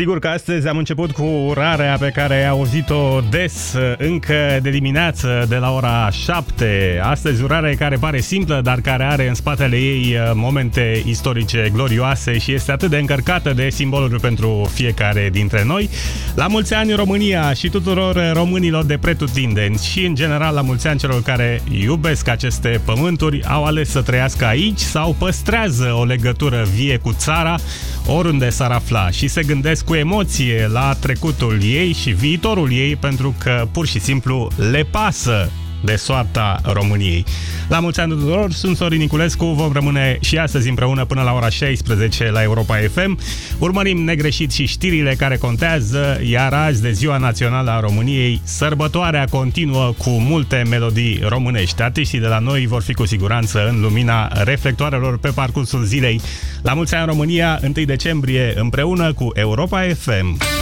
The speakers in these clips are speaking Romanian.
Sigur că astăzi am început cu urarea pe care ai auzit-o des încă de dimineață de la ora 7. Astăzi urare care pare simplă, dar care are în spatele ei uh, momente istorice glorioase și este atât de încărcată de simboluri pentru fiecare dintre noi. La mulți ani România și tuturor românilor de pretutindeni și în general la mulți ani celor care iubesc aceste pământuri, au ales să trăiască aici sau păstrează o legătură vie cu țara oriunde s-ar afla și se gândesc cu emoție la trecutul ei și viitorul ei pentru că pur și simplu le pasă de soarta României. La mulți ani tuturor, sunt Sorin Niculescu, vom rămâne și astăzi împreună până la ora 16 la Europa FM. Urmărim negreșit și știrile care contează, iar azi de Ziua Națională a României, sărbătoarea continuă cu multe melodii românești. Artiștii de la noi vor fi cu siguranță în lumina reflectoarelor pe parcursul zilei. La mulți ani România, 1 decembrie, împreună cu Europa FM.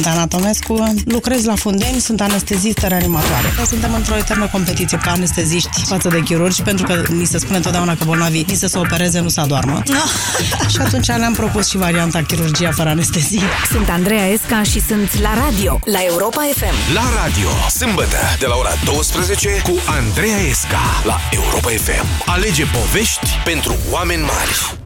Dana Tomescu, lucrez la Fundeni, sunt anestezistă reanimatoare. Suntem într-o eternă competiție ca anesteziști față de chirurgi, pentru că ni se spune întotdeauna că bolnavii ni se să opereze, nu să adoarmă. și atunci ne-am propus și varianta chirurgia fără anestezie. Sunt Andreea Esca și sunt la radio, la Europa FM. La radio, sâmbătă, de la ora 12 cu Andreea Esca la Europa FM. Alege povești pentru oameni mari.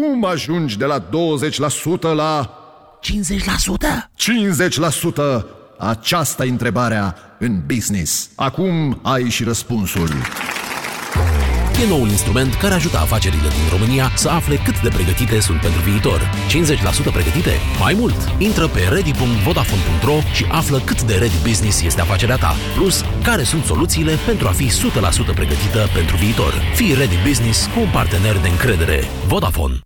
Cum ajungi de la 20% la 50%? 50%? Aceasta e întrebarea în business. Acum ai și răspunsul. E noul instrument care ajută afacerile din România să afle cât de pregătite sunt pentru viitor. 50% pregătite? Mai mult! Intră pe ready.vodafone.ro și află cât de ready business este afacerea ta. Plus, care sunt soluțiile pentru a fi 100% pregătită pentru viitor. Fii ready business cu un partener de încredere. Vodafone.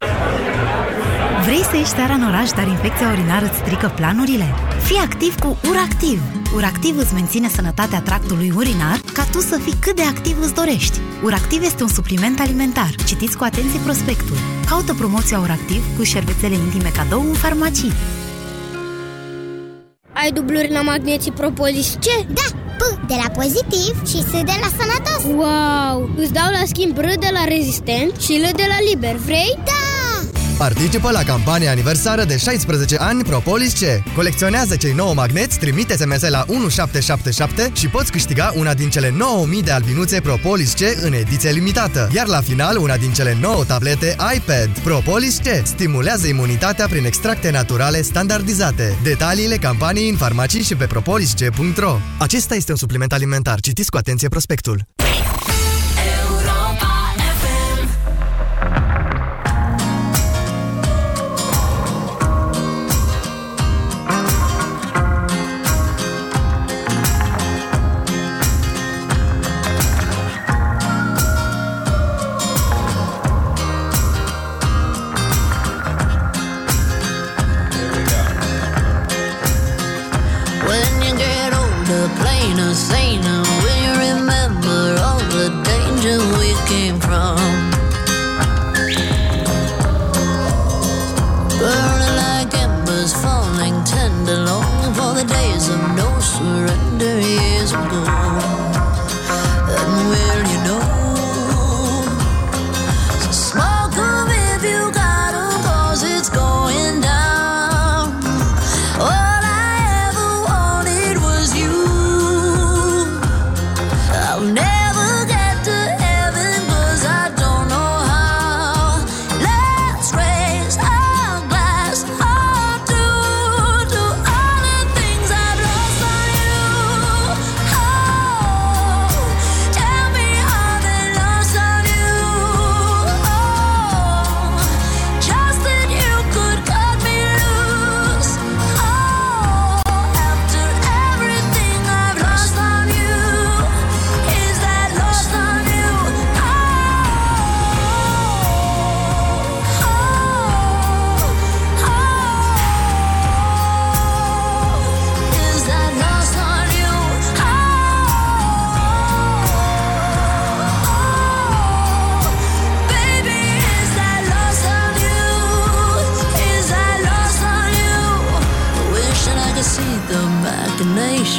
Vrei să ieși seara în oraș, dar infecția urinară îți strică planurile? Fii activ cu URACTIV! URACTIV îți menține sănătatea tractului urinar ca tu să fii cât de activ îți dorești. URACTIV este un supliment alimentar. Citiți cu atenție prospectul. Caută promoția URACTIV cu șervețele intime cadou în farmacii. Ai dubluri la magneții Propolis ce? Da, P de la pozitiv și S de la sănătos Wow! Îți dau la schimb R de la rezistent și L de la liber, vrei? Da! Participă la campania aniversară de 16 ani Propolis C. Colecționează cei 9 magneți, trimite SMS la 1777 și poți câștiga una din cele 9000 de albinuțe Propolis C în ediție limitată. Iar la final, una din cele 9 tablete iPad. Propolis C stimulează imunitatea prin extracte naturale standardizate. Detaliile campaniei în farmacii și pe propolisc.ro Acesta este un supliment alimentar. Citiți cu atenție prospectul. say no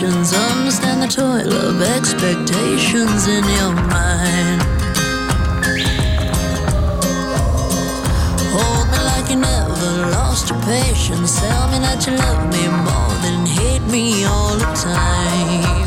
machinations, understand the toil of expectations in your mind. Hold me like you never lost your patience. Tell me that you love me more than hate me all the time.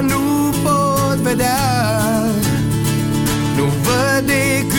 Nu pot vedea. Nu văd decât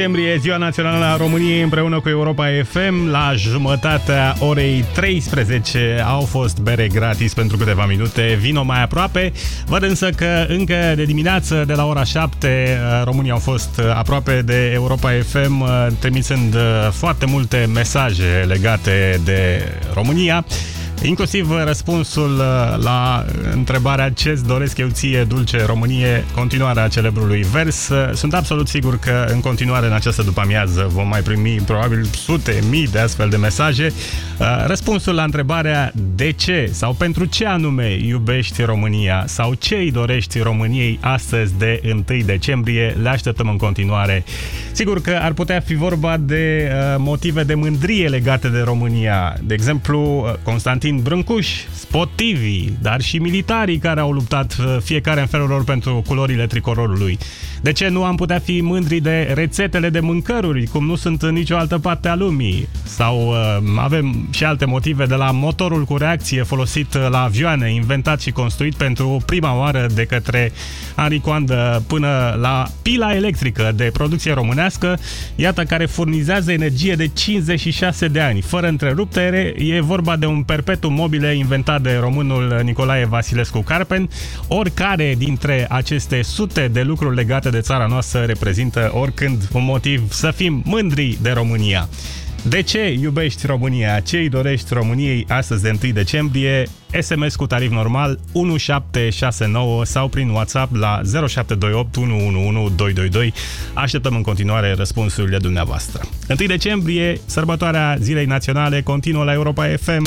decembrie, Ziua Națională a României împreună cu Europa FM. La jumătatea orei 13 au fost bere gratis pentru câteva minute. Vino mai aproape. Văd însă că încă de dimineață, de la ora 7, românii au fost aproape de Europa FM, trimițând foarte multe mesaje legate de România. Inclusiv răspunsul uh, la întrebarea ce-ți doresc eu ție, dulce Românie, continuarea celebrului vers. Uh, Sunt absolut sigur că în continuare în această după-amiază vom mai primi probabil sute, mii de astfel de mesaje. Uh, Răspunsul la întrebarea de ce sau pentru ce anume iubești România sau ce îi dorești României astăzi de 1 decembrie, le așteptăm în continuare. Sigur că ar putea fi vorba de uh, motive de mândrie legate de România. De exemplu, uh, Constantin Brâncuș, sportivii, dar și militarii care au luptat uh, fiecare în felul lor pentru culorile tricolorului. De ce nu am putea fi mândri de rețetele de mâncăruri, cum nu sunt în nicio altă parte a lumii? Sau uh, avem și alte motive de la motorul cu reacție folosit uh, la avioane, inventat și construit pentru prima oară de către Henri Coandă până la pila electrică de producție românească, iată care furnizează energie de 56 de ani, fără întreruptere, e vorba de un perpetuum mobile inventat de românul Nicolae Vasilescu Carpen. Oricare dintre aceste sute de lucruri legate de țara noastră reprezintă oricând un motiv să fim mândri de România. De ce iubești România? Ce îi dorești României astăzi de 1 decembrie? SMS cu tarif normal 1769 sau prin WhatsApp la 0728 111 222. Așteptăm în continuare răspunsurile dumneavoastră. 1 decembrie, sărbătoarea Zilei Naționale, continuă la Europa FM.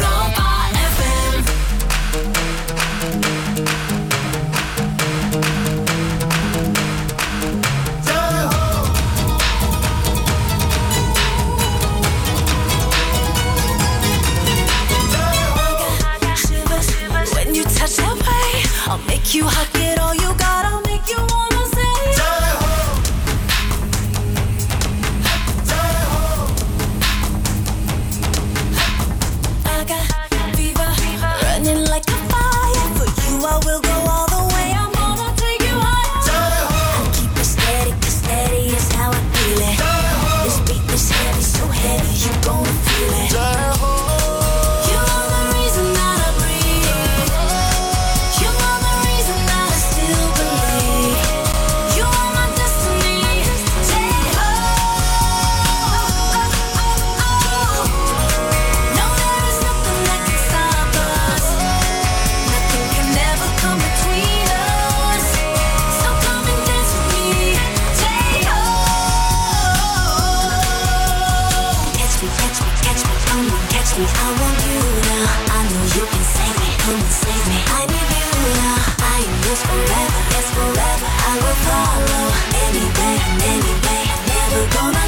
forever, it's forever. I will follow any day, any way. Never gonna.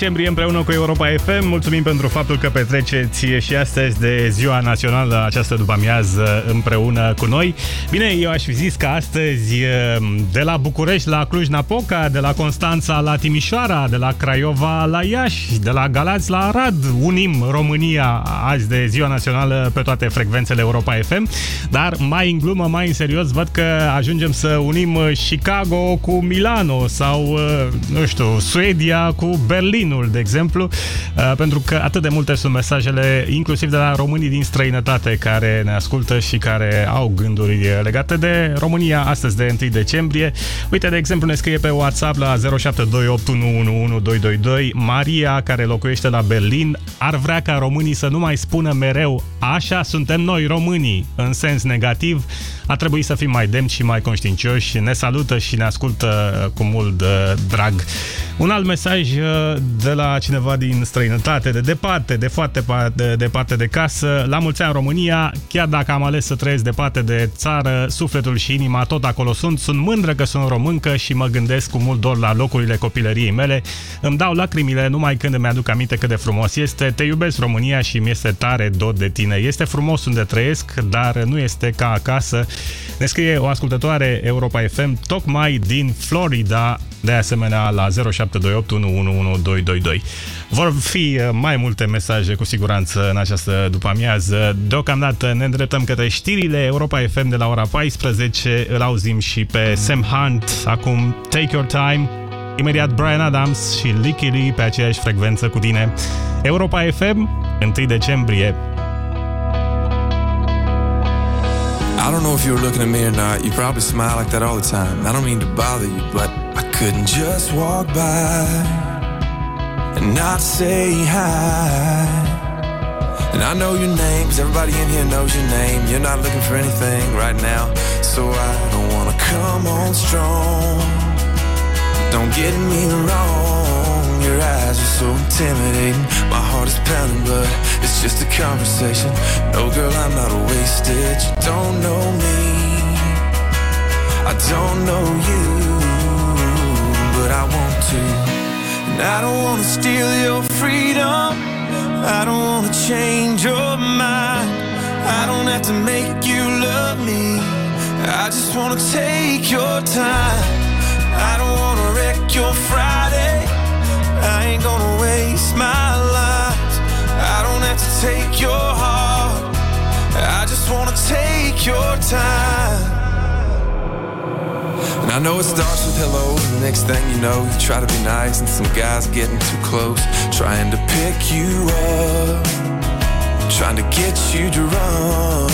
Decembrie împreună cu Europa FM. Mulțumim pentru faptul că petreceți și astăzi de ziua națională această după-amiază împreună cu noi. Bine, eu aș fi zis că astăzi de la București la Cluj-Napoca, de la Constanța la Timișoara, de la Craiova la Iași, de la Galați la Arad, unim România azi de ziua națională pe toate frecvențele Europa FM, dar mai în glumă, mai în serios, văd că ajungem să unim Chicago cu Milano sau, nu știu, Suedia cu Berlinul, de exemplu, uh, pentru că atât de multe sunt mesajele, inclusiv de la românii din străinătate care ne ascultă și care au gânduri legate de România astăzi de 1 decembrie. Uite, de exemplu, ne scrie pe WhatsApp la 0728111222 Maria, care locuiește la Berlin, ar vrea ca românii să nu mai spună mereu așa suntem noi românii, în sens negativ, a trebuit să fim mai demni și mai conștiincioși. Ne salută și ne ascultă cu mult uh, drag. Un alt mesaj uh, de la cineva din străinătate, de departe, de foarte de departe de casă. La mulți ani România, chiar dacă am ales să trăiesc departe de țară, sufletul și inima tot acolo sunt. Sunt mândră că sunt româncă și mă gândesc cu mult dor la locurile copilăriei mele. Îmi dau lacrimile numai când îmi aduc aminte cât de frumos este. Te iubesc România și mi este tare dor de tine. Este frumos unde trăiesc, dar nu este ca acasă. Ne scrie o ascultătoare Europa FM, tocmai din Florida, de asemenea la 0728111222. Vor fi uh, mai multe mesaje cu siguranță în această după-amiază. Deocamdată ne îndreptăm către știrile Europa FM de la ora 14. Îl auzim și pe Sam Hunt. Acum Take Your Time. Imediat Brian Adams și Licky Lee pe aceeași frecvență cu tine. Europa FM, 1 decembrie. I don't know if you were looking at me or not. You probably smile like that all the time. I don't mean to bother you, but I couldn't just walk by and not say hi. And I know your name, 'cause everybody in here knows your name. You're not looking for anything right now, so I don't wanna come on strong. Don't get me wrong, your eyes are so intimidating. My heart is pounding, but it's just a conversation. No, girl, I'm not a wasted. You don't know me, I don't know you, but I want to. And I don't wanna steal your freedom. I don't wanna change your mind. I don't have to make you love me. I just wanna take your time. I don't wanna wreck your Friday. I ain't gonna waste my life. I don't have to take your heart. I just wanna take your time. And I know it starts with hello, the next thing you know, you try to be nice, and some guy's getting too close, trying to pick you up, trying to get you drunk.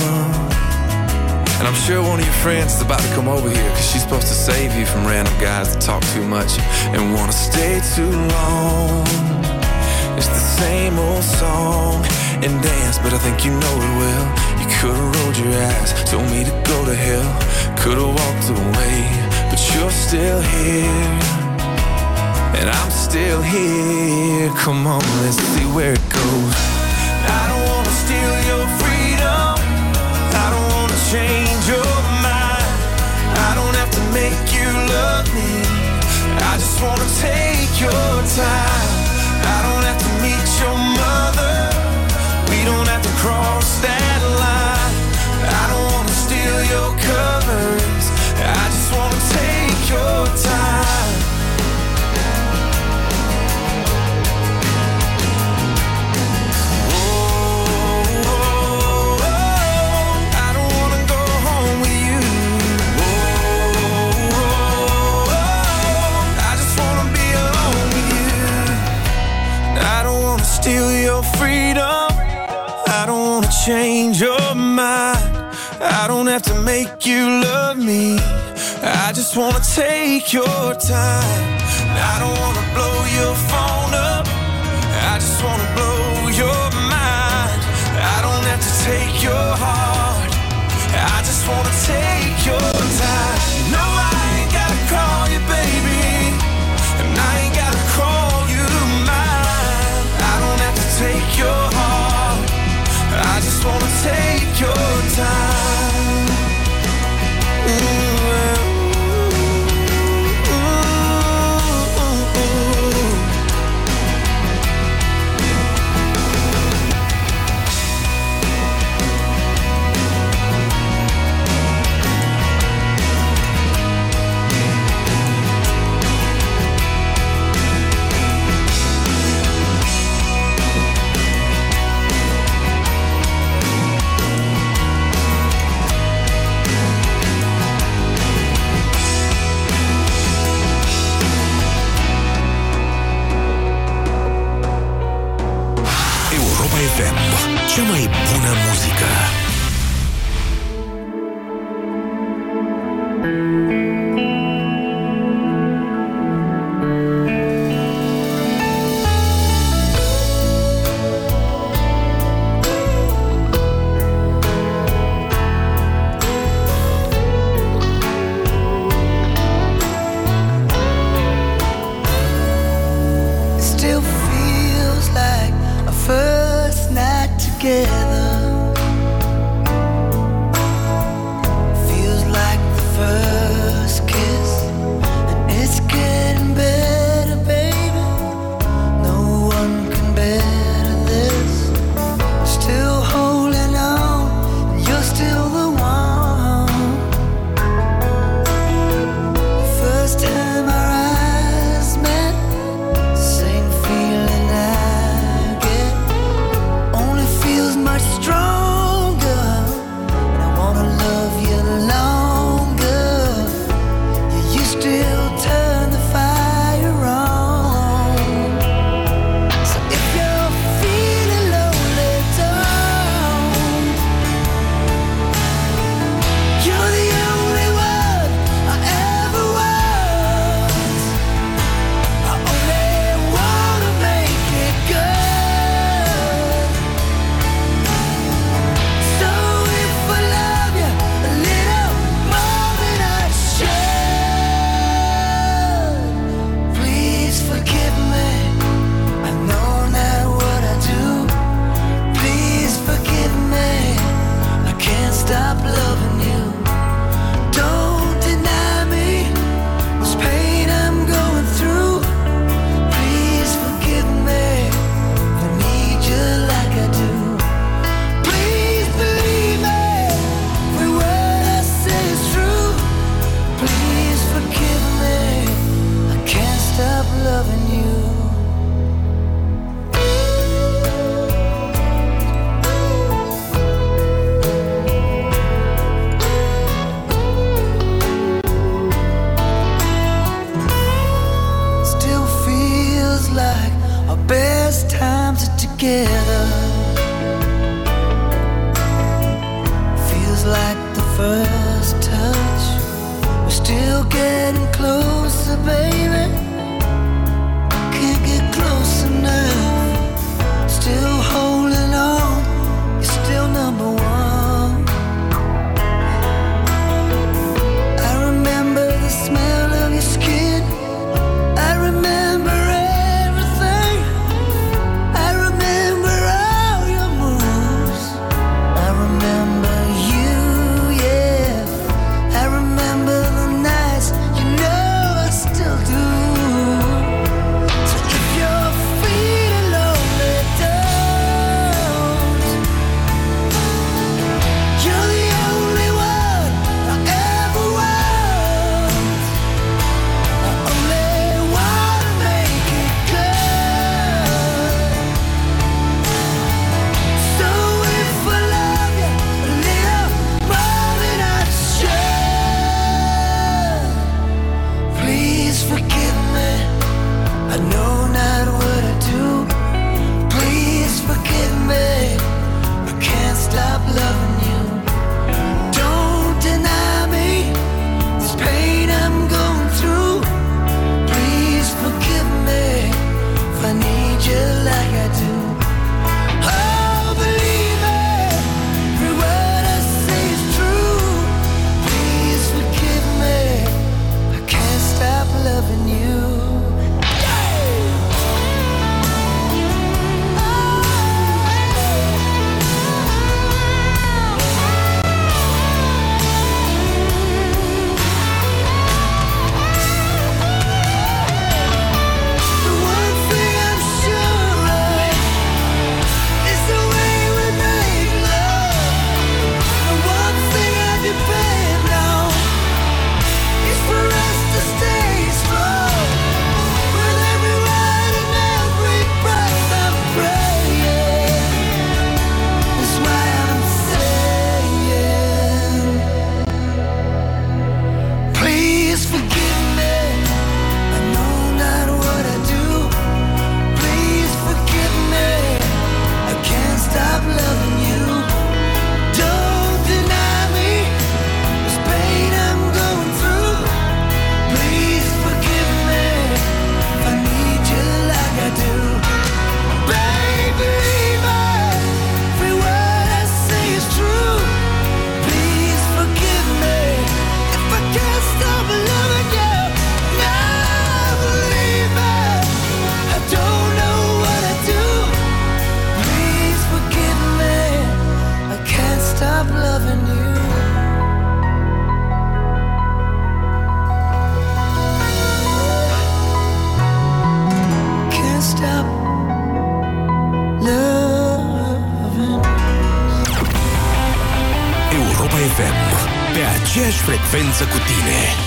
And I'm sure one of your friends is about to come over here, cause she's supposed to save you from random guys that talk too much and wanna stay too long. It's the same old song and dance, but I think you know it well. Could've rolled your eyes, told me to go to hell, could've walked away, but you're still here. And I'm still here. Come on, let's see where it goes. I don't wanna steal your freedom. I don't wanna change your mind. I don't have to make you love me. I just wanna take your time. Just wanna take your time. I don't wanna blow your phone up. I just wanna blow your mind. I don't have to take your heart. I just wanna take your time. Frecvență cu tine.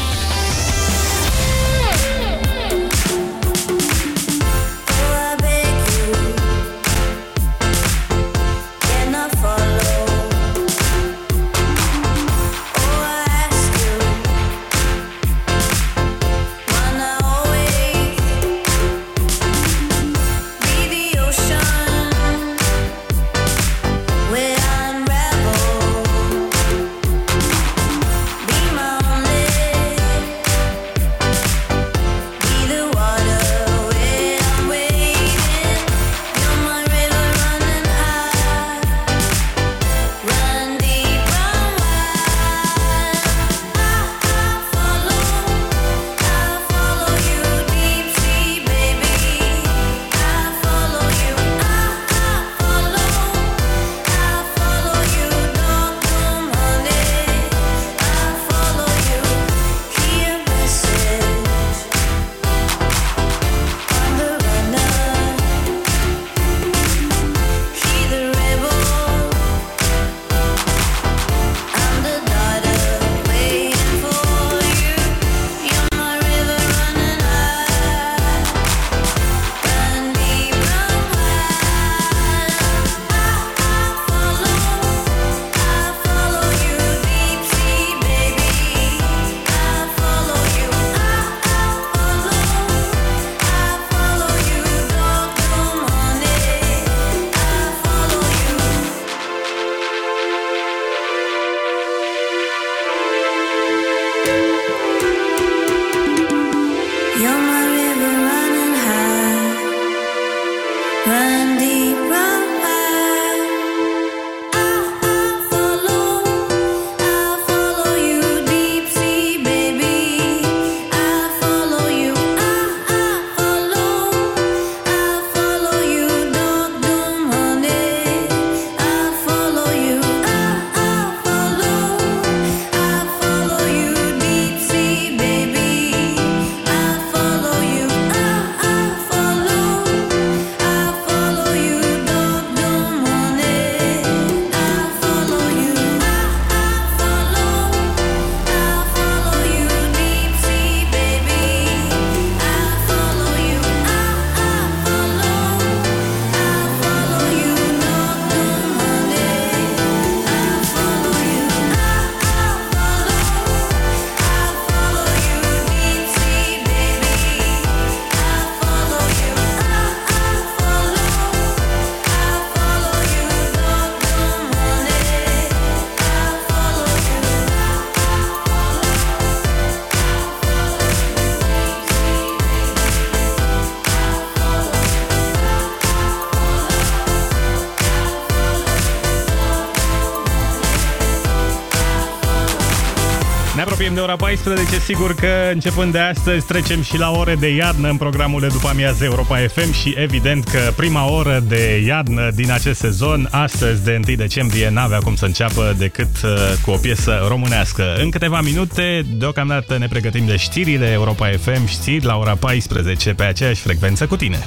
Ora 14, sigur că începând de astăzi trecem și la ore de iarnă în programul de după amiază Europa FM și evident că prima oră de iarnă din acest sezon, astăzi de 1 decembrie, n-avea cum să înceapă decât uh, cu o piesă românească. În câteva minute, deocamdată ne pregătim de știrile Europa FM, știri la ora 14 pe aceeași frecvență cu tine.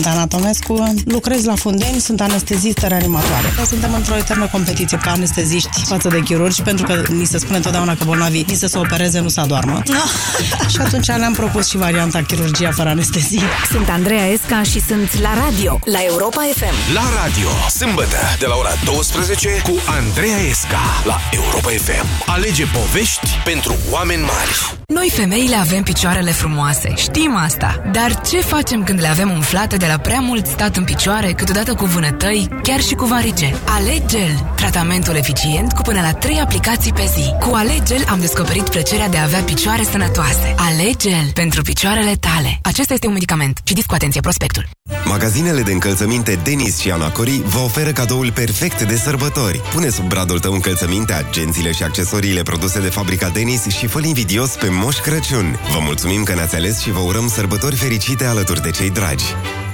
Dana Tomescu, lucrez la Fundeni, sunt anestezistă reanimatoare. Suntem într-o eternă competiție ca anesteziști față de chirurgi, pentru că ni se spune întotdeauna că bolnavii ni se să opereze, nu să adoarmă. și atunci ne-am propus și varianta chirurgia fără anestezie. Sunt Andreea Esca și sunt la radio, la Europa FM. La radio, sâmbătă, de la ora 12 cu Andreea Esca la Europa FM. Alege povești pentru oameni mari. Noi femeile avem picioarele frumoase, știm asta. Dar ce facem când le avem umflate de la prea mult stat în picioare, câteodată cu vânătăi, chiar și cu varice? Alegel, tratamentul eficient cu până la 3 aplicații pe zi. Cu Alegel am descoperit plăcerea de a avea picioare sănătoase. Alegel pentru picioarele tale. Acesta este un medicament. Citiți cu atenție prospectul. Magazinele de încălțăminte Denis și Anacori vă oferă cadoul perfect de sărbători. Pune sub bradul tău încălțăminte, agențiile și accesoriile produse de fabrica Denis și fă invidios pe Moș Crăciun. Vă mulțumim că ne-ați ales și vă urăm sărbători fericite alături de cei dragi.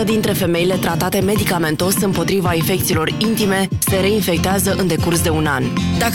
80% dintre femeile tratate medicamentos împotriva infecțiilor intime se reinfectează în decurs de un an. Dacă